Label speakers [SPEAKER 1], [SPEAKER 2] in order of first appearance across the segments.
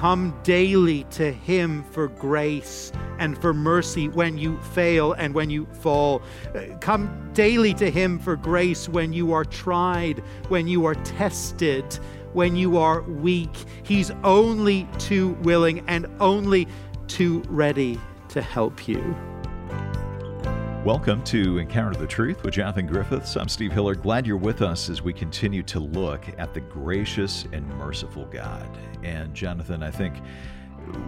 [SPEAKER 1] Come daily to Him for grace and for mercy when you fail and when you fall. Uh, come daily to Him for grace when you are tried, when you are tested, when you are weak. He's only too willing and only too ready to help you.
[SPEAKER 2] Welcome to Encounter the Truth with Jonathan Griffiths. I'm Steve Hiller. Glad you're with us as we continue to look at the gracious and merciful God. And Jonathan, I think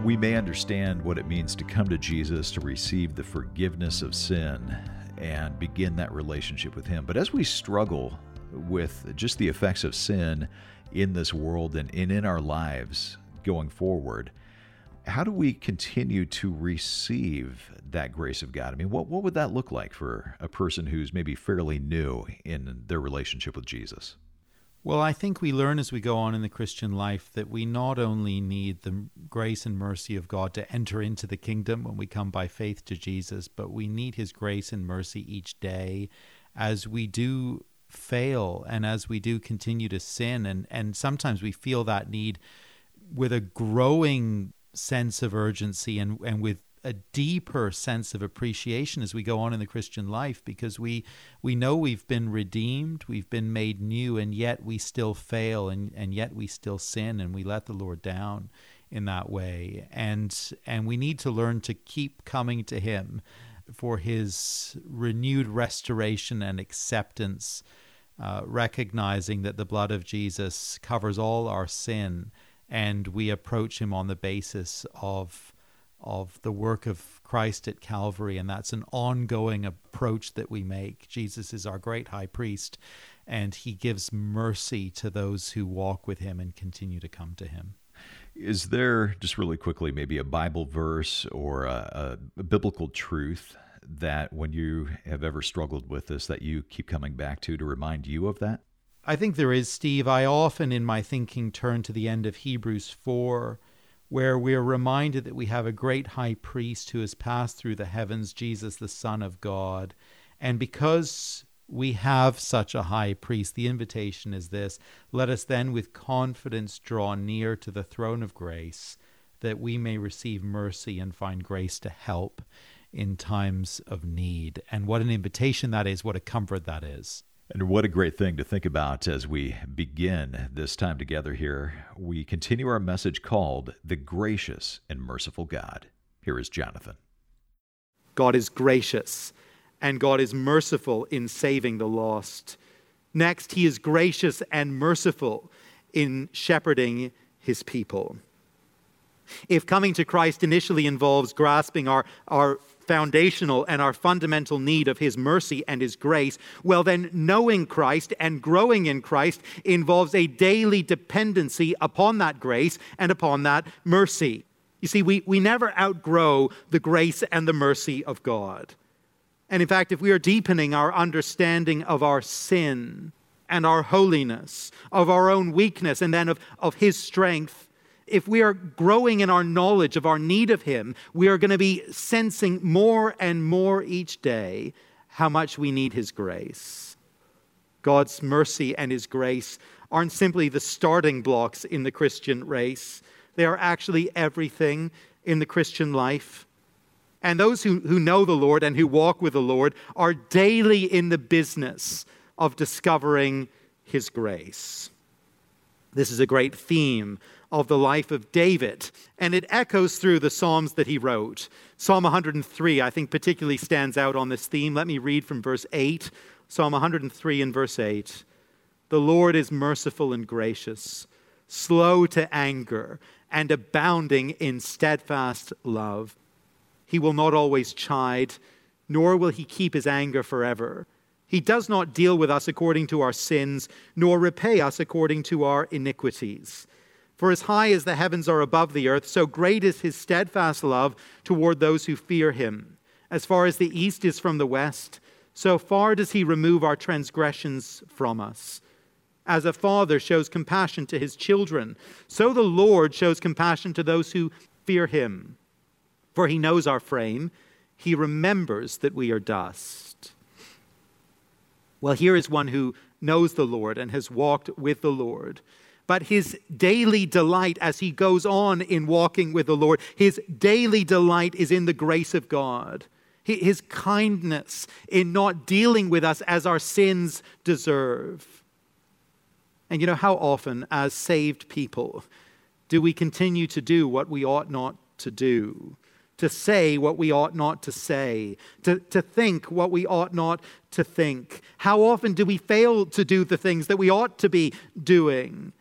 [SPEAKER 2] we may understand what it means to come to Jesus to receive the forgiveness of sin and begin that relationship with Him. But as we struggle with just the effects of sin in this world and in our lives going forward, how do we continue to receive that grace of God? I mean, what, what would that look like for a person who's maybe fairly new in their relationship with Jesus?
[SPEAKER 1] Well, I think we learn as we go on in the Christian life that we not only need the grace and mercy of God to enter into the kingdom when we come by faith to Jesus, but we need his grace and mercy each day as we do fail and as we do continue to sin. And, and sometimes we feel that need with a growing sense of urgency and, and with a deeper sense of appreciation as we go on in the Christian life because we we know we've been redeemed, we've been made new, and yet we still fail and, and yet we still sin and we let the Lord down in that way. And and we need to learn to keep coming to him for his renewed restoration and acceptance, uh, recognizing that the blood of Jesus covers all our sin and we approach him on the basis of of the work of Christ at Calvary and that's an ongoing approach that we make. Jesus is our great high priest and he gives mercy to those who walk with him and continue to come to him.
[SPEAKER 2] Is there just really quickly maybe a Bible verse or a, a biblical truth that when you have ever struggled with this that you keep coming back to to remind you of that?
[SPEAKER 1] I think there is, Steve. I often, in my thinking, turn to the end of Hebrews 4, where we are reminded that we have a great high priest who has passed through the heavens, Jesus, the Son of God. And because we have such a high priest, the invitation is this let us then with confidence draw near to the throne of grace, that we may receive mercy and find grace to help in times of need. And what an invitation that is, what a comfort that is.
[SPEAKER 2] And what a great thing to think about as we begin this time together here. We continue our message called The Gracious and Merciful God. Here is Jonathan.
[SPEAKER 1] God is gracious and God is merciful in saving the lost. Next, he is gracious and merciful in shepherding his people. If coming to Christ initially involves grasping our, our foundational and our fundamental need of His mercy and His grace, well, then knowing Christ and growing in Christ involves a daily dependency upon that grace and upon that mercy. You see, we, we never outgrow the grace and the mercy of God. And in fact, if we are deepening our understanding of our sin and our holiness, of our own weakness, and then of, of His strength, if we are growing in our knowledge of our need of Him, we are going to be sensing more and more each day how much we need His grace. God's mercy and His grace aren't simply the starting blocks in the Christian race, they are actually everything in the Christian life. And those who, who know the Lord and who walk with the Lord are daily in the business of discovering His grace. This is a great theme of the life of David, and it echoes through the Psalms that he wrote. Psalm 103, I think, particularly stands out on this theme. Let me read from verse 8. Psalm 103 and verse 8. The Lord is merciful and gracious, slow to anger, and abounding in steadfast love. He will not always chide, nor will he keep his anger forever. He does not deal with us according to our sins, nor repay us according to our iniquities. For as high as the heavens are above the earth, so great is his steadfast love toward those who fear him. As far as the east is from the west, so far does he remove our transgressions from us. As a father shows compassion to his children, so the Lord shows compassion to those who fear him. For he knows our frame, he remembers that we are dust. Well, here is one who knows the Lord and has walked with the Lord. But his daily delight as he goes on in walking with the Lord, his daily delight is in the grace of God, his kindness in not dealing with us as our sins deserve. And you know, how often, as saved people, do we continue to do what we ought not to do? To say what we ought not to say, to, to think what we ought not to think. How often do we fail to do the things that we ought to be doing?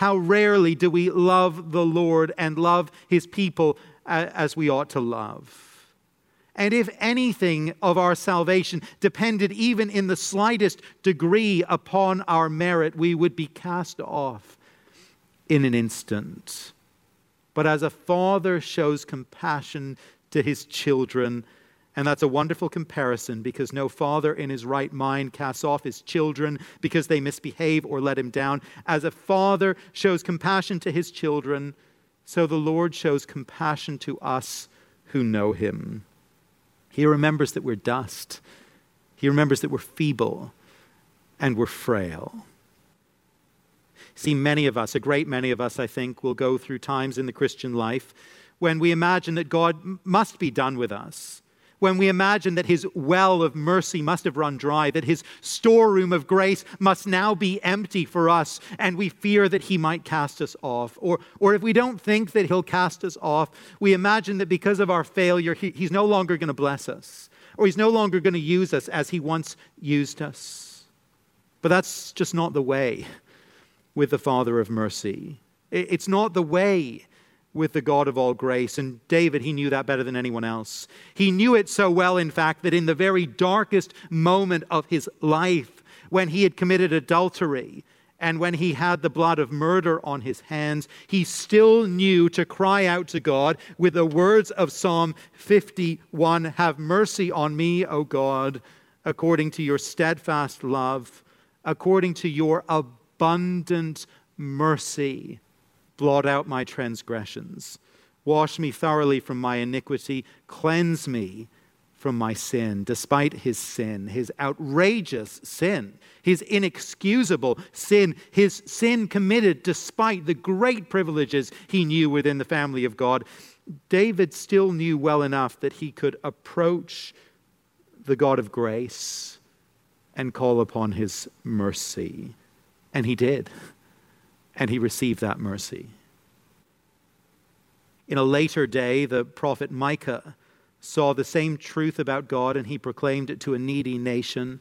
[SPEAKER 1] How rarely do we love the Lord and love his people as we ought to love? And if anything of our salvation depended even in the slightest degree upon our merit, we would be cast off in an instant. But as a father shows compassion to his children, and that's a wonderful comparison because no father in his right mind casts off his children because they misbehave or let him down. As a father shows compassion to his children, so the Lord shows compassion to us who know him. He remembers that we're dust, he remembers that we're feeble and we're frail. See, many of us, a great many of us, I think, will go through times in the Christian life when we imagine that God must be done with us when we imagine that his well of mercy must have run dry, that his storeroom of grace must now be empty for us, and we fear that he might cast us off. Or, or if we don't think that he'll cast us off, we imagine that because of our failure, he, he's no longer going to bless us, or he's no longer going to use us as he once used us. But that's just not the way with the Father of mercy. It's not the way with the God of all grace. And David, he knew that better than anyone else. He knew it so well, in fact, that in the very darkest moment of his life, when he had committed adultery, and when he had the blood of murder on his hands, he still knew to cry out to God with the words of Psalm 51 Have mercy on me, O God, according to your steadfast love, according to your abundant mercy blot out my transgressions. Wash me thoroughly from my iniquity. Cleanse me from my sin, despite his sin, his outrageous sin, his inexcusable sin, his sin committed despite the great privileges he knew within the family of God. David still knew well enough that he could approach the God of grace and call upon his mercy. And he did and he received that mercy. In a later day, the prophet Micah saw the same truth about God and he proclaimed it to a needy nation.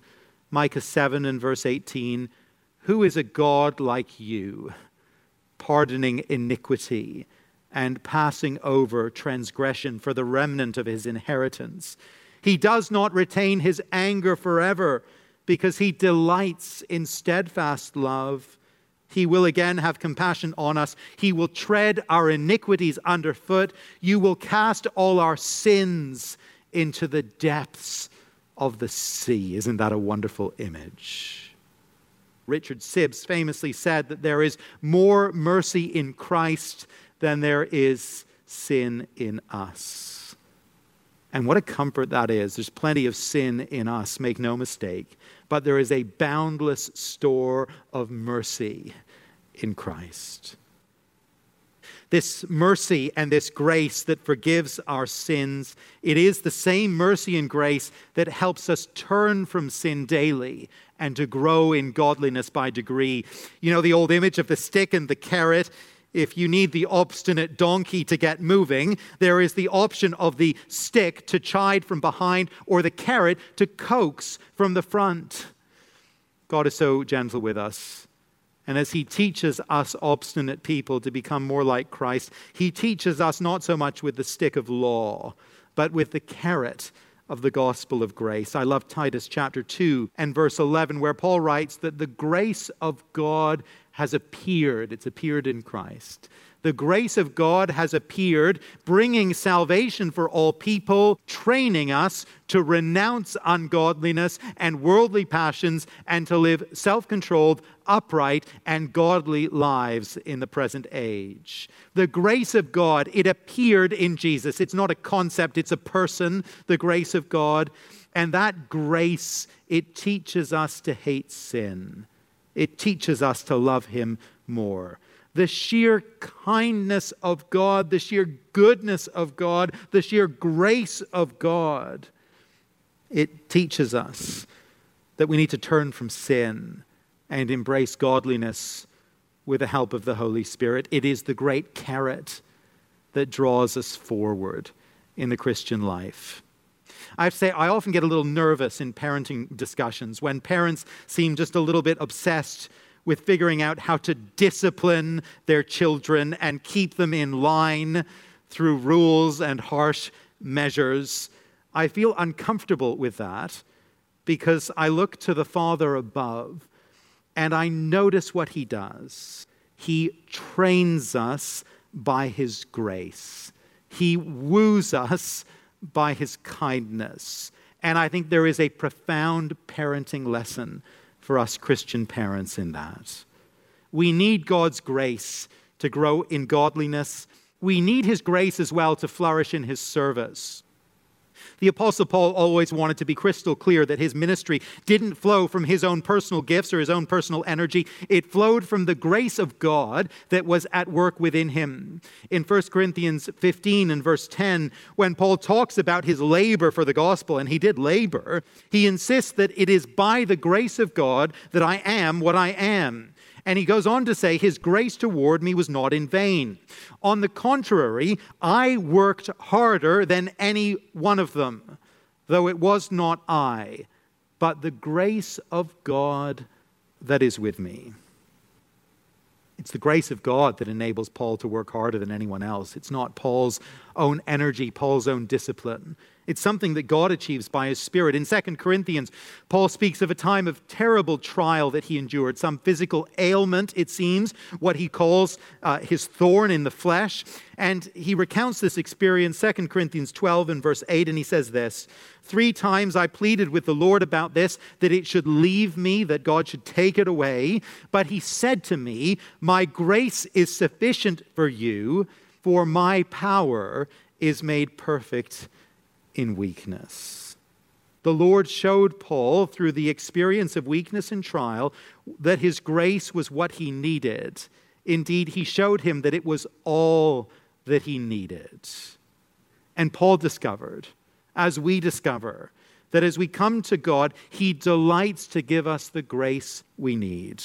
[SPEAKER 1] Micah 7 and verse 18 Who is a God like you, pardoning iniquity and passing over transgression for the remnant of his inheritance? He does not retain his anger forever because he delights in steadfast love. He will again have compassion on us. He will tread our iniquities underfoot. You will cast all our sins into the depths of the sea. Isn't that a wonderful image? Richard Sibbes famously said that there is more mercy in Christ than there is sin in us. And what a comfort that is. There's plenty of sin in us, make no mistake but there is a boundless store of mercy in Christ. This mercy and this grace that forgives our sins, it is the same mercy and grace that helps us turn from sin daily and to grow in godliness by degree. You know, the old image of the stick and the carrot. If you need the obstinate donkey to get moving, there is the option of the stick to chide from behind or the carrot to coax from the front. God is so gentle with us. And as He teaches us obstinate people to become more like Christ, He teaches us not so much with the stick of law, but with the carrot of the gospel of grace. I love Titus chapter 2 and verse 11, where Paul writes that the grace of God has appeared. It's appeared in Christ the grace of God has appeared, bringing salvation for all people, training us to renounce ungodliness and worldly passions and to live self controlled, upright, and godly lives in the present age. The grace of God, it appeared in Jesus. It's not a concept, it's a person, the grace of God. And that grace, it teaches us to hate sin. It teaches us to love Him more. The sheer kindness of God, the sheer goodness of God, the sheer grace of God. It teaches us that we need to turn from sin and embrace godliness with the help of the Holy Spirit. It is the great carrot that draws us forward in the Christian life. I have to say, I often get a little nervous in parenting discussions when parents seem just a little bit obsessed with figuring out how to discipline their children and keep them in line through rules and harsh measures. I feel uncomfortable with that because I look to the Father above and I notice what He does. He trains us by His grace, He woos us by His kindness. And I think there is a profound parenting lesson for us Christian parents in that. We need God's grace to grow in godliness. We need His grace as well to flourish in His service. The Apostle Paul always wanted to be crystal clear that his ministry didn't flow from his own personal gifts or his own personal energy. It flowed from the grace of God that was at work within him. In 1 Corinthians 15 and verse 10, when Paul talks about his labor for the gospel, and he did labor, he insists that it is by the grace of God that I am what I am. And he goes on to say, His grace toward me was not in vain. On the contrary, I worked harder than any one of them, though it was not I, but the grace of God that is with me. It's the grace of God that enables Paul to work harder than anyone else. It's not Paul's own energy, Paul's own discipline. It's something that God achieves by his Spirit. In 2 Corinthians, Paul speaks of a time of terrible trial that he endured, some physical ailment, it seems, what he calls uh, his thorn in the flesh. And he recounts this experience, 2 Corinthians 12 and verse 8, and he says this Three times I pleaded with the Lord about this, that it should leave me, that God should take it away. But he said to me, My grace is sufficient for you, for my power is made perfect in weakness. The Lord showed Paul through the experience of weakness and trial that his grace was what he needed. Indeed, he showed him that it was all that he needed. And Paul discovered, as we discover, that as we come to God, he delights to give us the grace we need.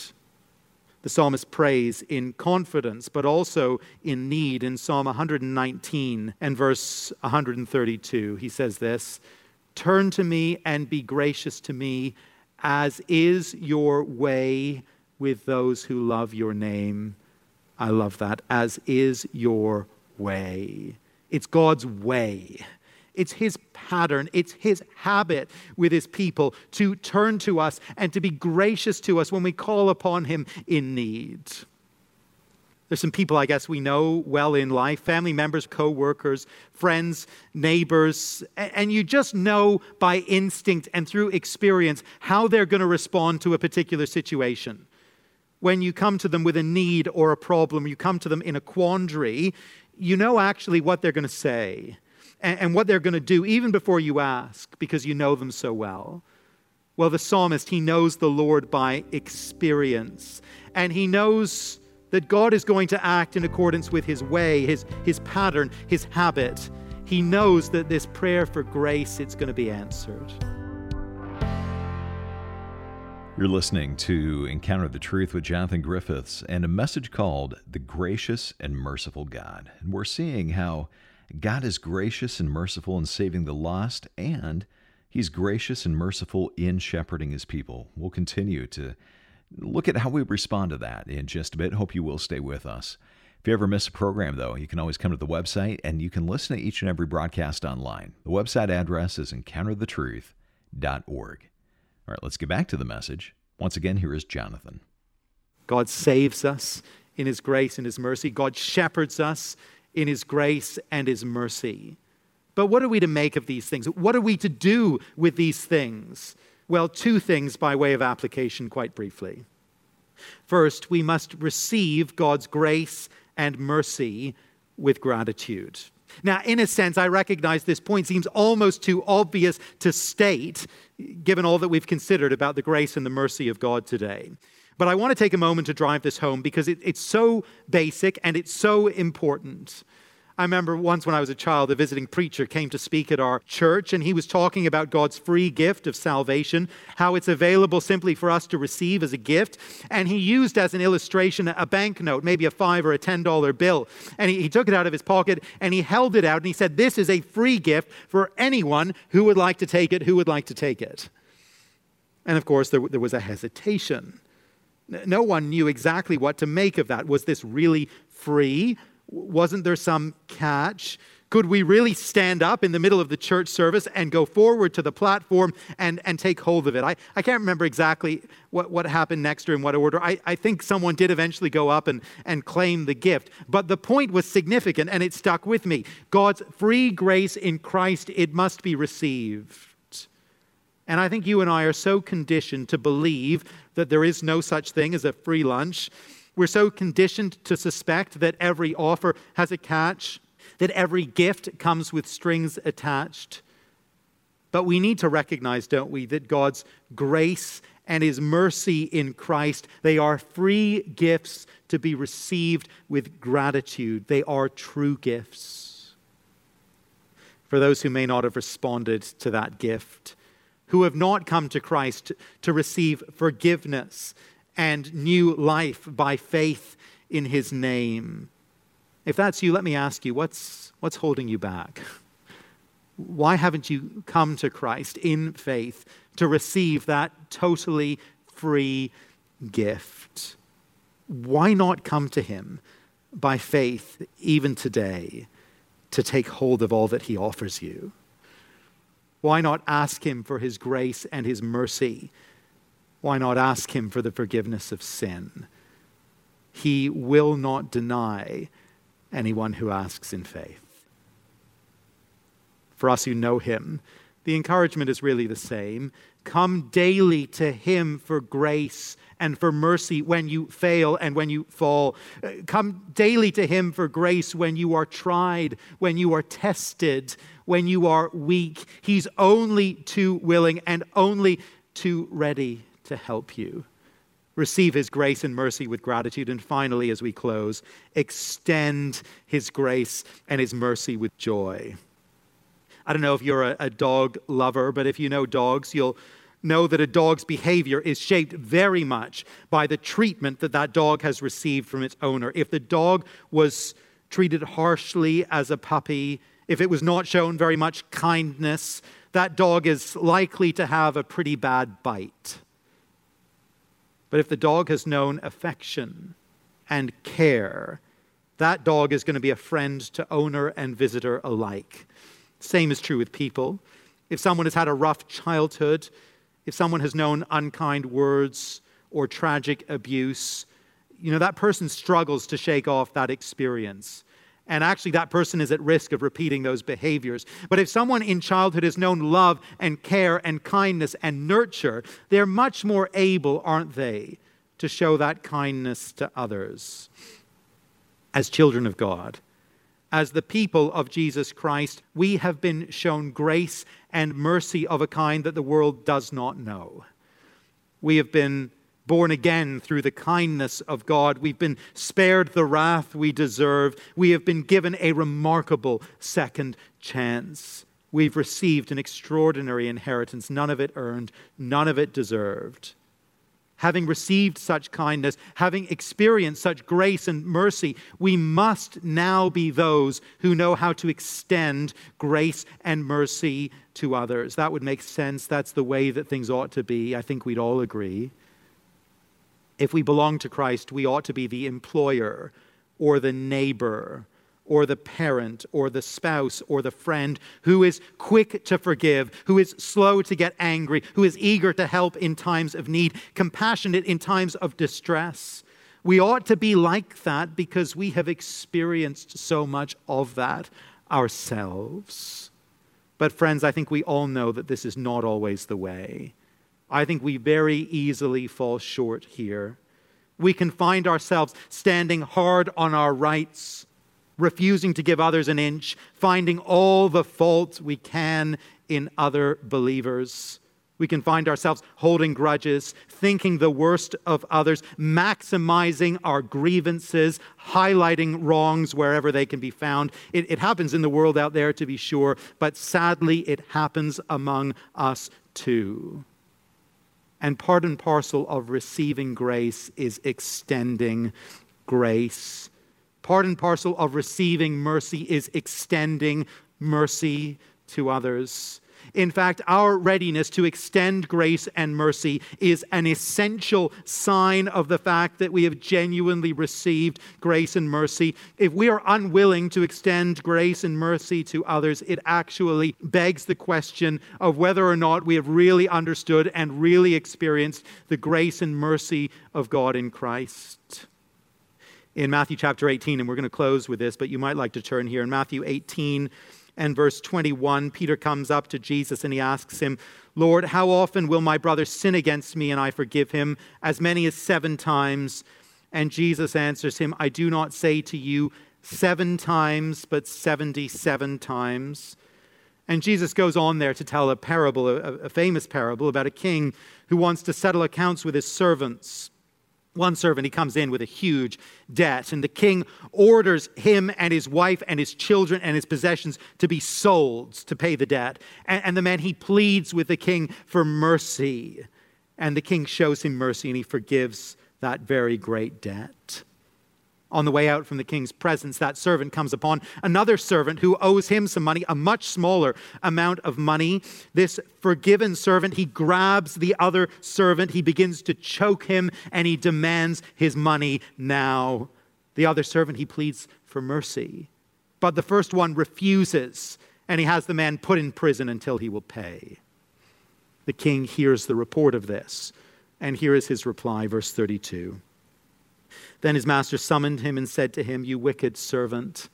[SPEAKER 1] The psalmist prays in confidence, but also in need. In Psalm 119 and verse 132, he says this Turn to me and be gracious to me, as is your way with those who love your name. I love that. As is your way. It's God's way. It's His pattern, it's His habit with His people to turn to us and to be gracious to us when we call upon Him in need. There's some people I guess we know well in life family members, co workers, friends, neighbors, and you just know by instinct and through experience how they're going to respond to a particular situation. When you come to them with a need or a problem, you come to them in a quandary, you know actually what they're going to say and, and what they're going to do even before you ask because you know them so well. Well, the psalmist, he knows the Lord by experience, and he knows that God is going to act in accordance with his way, his, his pattern, his habit. He knows that this prayer for grace, it's going to be answered.
[SPEAKER 2] You're listening to Encounter the Truth with Jonathan Griffiths and a message called The Gracious and Merciful God. And we're seeing how God is gracious and merciful in saving the lost, and He's gracious and merciful in shepherding His people. We'll continue to look at how we respond to that in just a bit. Hope you will stay with us. If you ever miss a program, though, you can always come to the website and you can listen to each and every broadcast online. The website address is encounterthetruth.org. All right, let's get back to the message. Once again, here is Jonathan.
[SPEAKER 1] God saves us in His grace and His mercy. God shepherds us in His grace and His mercy. But what are we to make of these things? What are we to do with these things? Well, two things by way of application, quite briefly. First, we must receive God's grace and mercy with gratitude. Now, in a sense, I recognize this point seems almost too obvious to state, given all that we've considered about the grace and the mercy of God today. But I want to take a moment to drive this home because it, it's so basic and it's so important. I remember once when I was a child, a visiting preacher came to speak at our church, and he was talking about God's free gift of salvation, how it's available simply for us to receive as a gift. And he used as an illustration a banknote, maybe a five or a ten dollar bill. And he, he took it out of his pocket and he held it out and he said, This is a free gift for anyone who would like to take it, who would like to take it. And of course, there, there was a hesitation. No one knew exactly what to make of that. Was this really free? Wasn't there some catch? Could we really stand up in the middle of the church service and go forward to the platform and, and take hold of it? I, I can't remember exactly what, what happened next or in what order. I, I think someone did eventually go up and, and claim the gift. But the point was significant and it stuck with me. God's free grace in Christ, it must be received. And I think you and I are so conditioned to believe that there is no such thing as a free lunch we're so conditioned to suspect that every offer has a catch, that every gift comes with strings attached. But we need to recognize, don't we, that God's grace and his mercy in Christ, they are free gifts to be received with gratitude. They are true gifts. For those who may not have responded to that gift, who have not come to Christ to receive forgiveness and new life by faith in his name. If that's you, let me ask you what's, what's holding you back? Why haven't you come to Christ in faith to receive that totally free gift? Why not come to him by faith even today to take hold of all that he offers you? Why not ask him for his grace and his mercy why not ask him for the forgiveness of sin? He will not deny anyone who asks in faith. For us who know him, the encouragement is really the same. Come daily to him for grace and for mercy when you fail and when you fall. Uh, come daily to him for grace when you are tried, when you are tested, when you are weak. He's only too willing and only too ready to help you. Receive his grace and mercy with gratitude. And finally, as we close, extend his grace and his mercy with joy. I don't know if you're a, a, dog lover, but if you know dogs, you'll know that a dog's behavior is shaped very much by the treatment that that dog has received from its owner. If the dog was treated harshly as a puppy, if it was not shown very much kindness, that dog is likely to have a pretty bad bite. But if the dog has known affection and care, that dog is going to be a friend to owner and visitor alike. Same is true with people. If someone has had a rough childhood, if someone has known unkind words or tragic abuse, you know, that person struggles to shake off that experience. And actually, that person is at risk of repeating those behaviors. But if someone in childhood has known love and care and kindness and nurture, they're much more able, aren't they, to show that kindness to others. As children of God, as the people of Jesus Christ, we have been shown grace and mercy of a kind that the world does not know. We have been born again through the kindness of God. We've been spared the wrath we deserve. We have been given a remarkable second chance. We've received an extraordinary inheritance, none of it earned, none of it deserved. Having received such kindness, having experienced such grace and mercy, we must now be those who know how to extend grace and mercy to others. That would make sense. That's the way that things ought to be. I think we'd all agree if we belong to Christ, we ought to be the employer or the neighbor or the parent or the spouse or the friend who is quick to forgive, who is slow to get angry, who is eager to help in times of need, compassionate in times of distress. We ought to be like that because we have experienced so much of that ourselves. But, friends, I think we all know that this is not always the way. I think we very easily fall short here. We can find ourselves standing hard on our rights, refusing to give others an inch, finding all the fault we can in other believers. We can find ourselves holding grudges, thinking the worst of others, maximizing our grievances, highlighting wrongs wherever they can be found. It, it, happens in the world out there, to be sure, but sadly, it happens among us too. And part and parcel of receiving grace is extending grace. Part and parcel of receiving mercy is extending mercy to others. In fact, our readiness to extend grace and mercy is an essential sign of the fact that we have genuinely received grace and mercy. If we are unwilling to extend grace and mercy to others, it actually begs the question of whether or not we have really understood and really experienced the grace and mercy of God in Christ in Matthew chapter 18, and we're going to close with this, but you might like to turn here. In Matthew 18, and verse 21, Peter comes up to Jesus and he asks him, Lord, how often will my brother sin against me and I forgive him? As many as seven times. And Jesus answers him, I do not say to you seven times, but 77 times. And Jesus goes on there to tell a parable, a, a famous parable about a king who wants to settle accounts with his servants one servant, he comes in with a huge debt, and the king orders him and his wife and his children and his possessions to be sold to pay the debt. And, and the man, he pleads with the king for mercy. And the king shows him mercy and he forgives that very great debt. On the way out from the king's presence, that servant comes upon another servant who owes him some money, a much smaller amount of money. This forgiven servant, he grabs the other servant, he begins to choke him, and he demands his money now. The other servant, he pleads for mercy. But the first one refuses, and he has the man put in prison until he will pay. The king hears the report of this, and here is his reply, verse 32. Then his master summoned him and said to him, You wicked servant,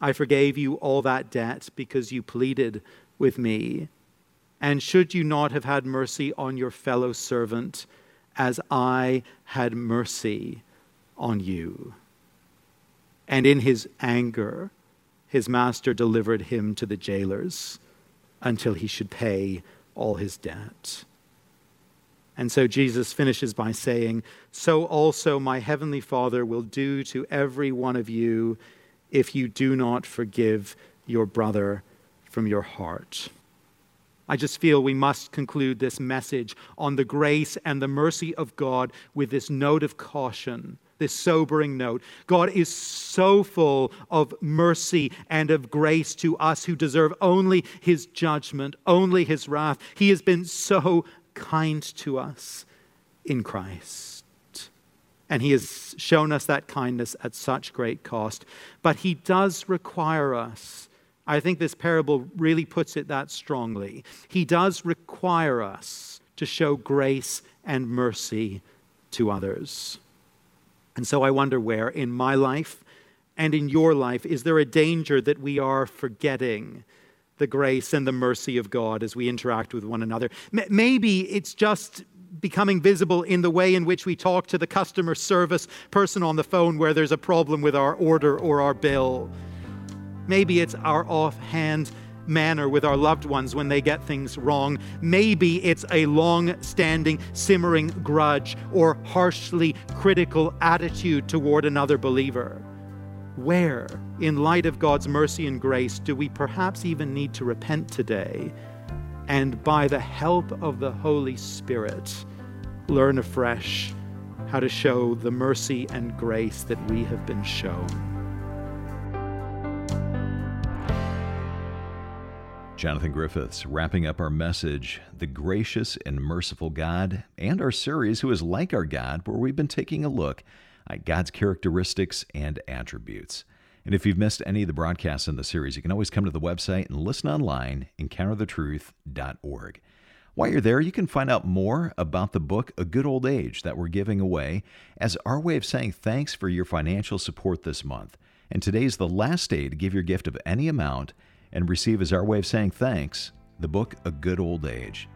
[SPEAKER 1] I forgave you all that debt because you pleaded with me. And should you not have had mercy on your fellow servant as I had mercy on you? And in his anger, his master delivered him to the jailers until he should pay all his debt. And so Jesus finishes by saying, So also my heavenly Father will do to every one of you if you do not forgive your brother from your heart. I just feel we must conclude this message on the grace and the mercy of God with this note of caution, this sobering note. God is so full of mercy and of grace to us who deserve only his judgment, only his wrath. He has been so kind to us in Christ. And he has shown us that kindness at such great cost. But he does require us. I think this parable really puts it that strongly. He does require us to show grace and mercy to others. And so I wonder where in my life and in your life is there a danger that we are forgetting the grace and the mercy of God as we interact with one another. Maybe it's just becoming visible in the way in which we talk to the customer service person on the phone where there's a problem with our order or our bill. Maybe it's our offhand manner with our loved ones when they get things wrong. Maybe it's a long standing, simmering grudge or harshly critical attitude toward another believer. Where, in light of God's mercy and grace, do we perhaps even need to repent today and, by the help of the Holy Spirit, learn afresh how to show the mercy and grace that we have been shown?
[SPEAKER 2] Jonathan Griffiths wrapping up our message, The Gracious and Merciful God, and our series, Who is Like Our God, where we've been taking a look God's characteristics and attributes. And if you've missed any of the broadcasts in the series, you can always come to the website and listen online, encounterthetruth.org. While you're there, you can find out more about the book A Good Old Age that we're giving away as our way of saying thanks for your financial support this month. And today's the last day to give your gift of any amount and receive as our way of saying thanks the book A Good Old Age.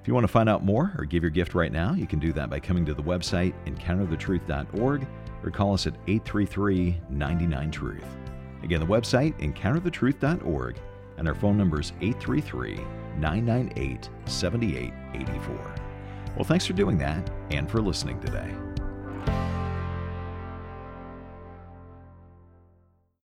[SPEAKER 2] If you want to find out more or give your gift right now, you can do that by coming to the website encounterthetruth.org or call us at 833 99 Truth. Again, the website encounterthetruth.org. and our phone number is 833 998 7884. Well, thanks for doing that and for listening today.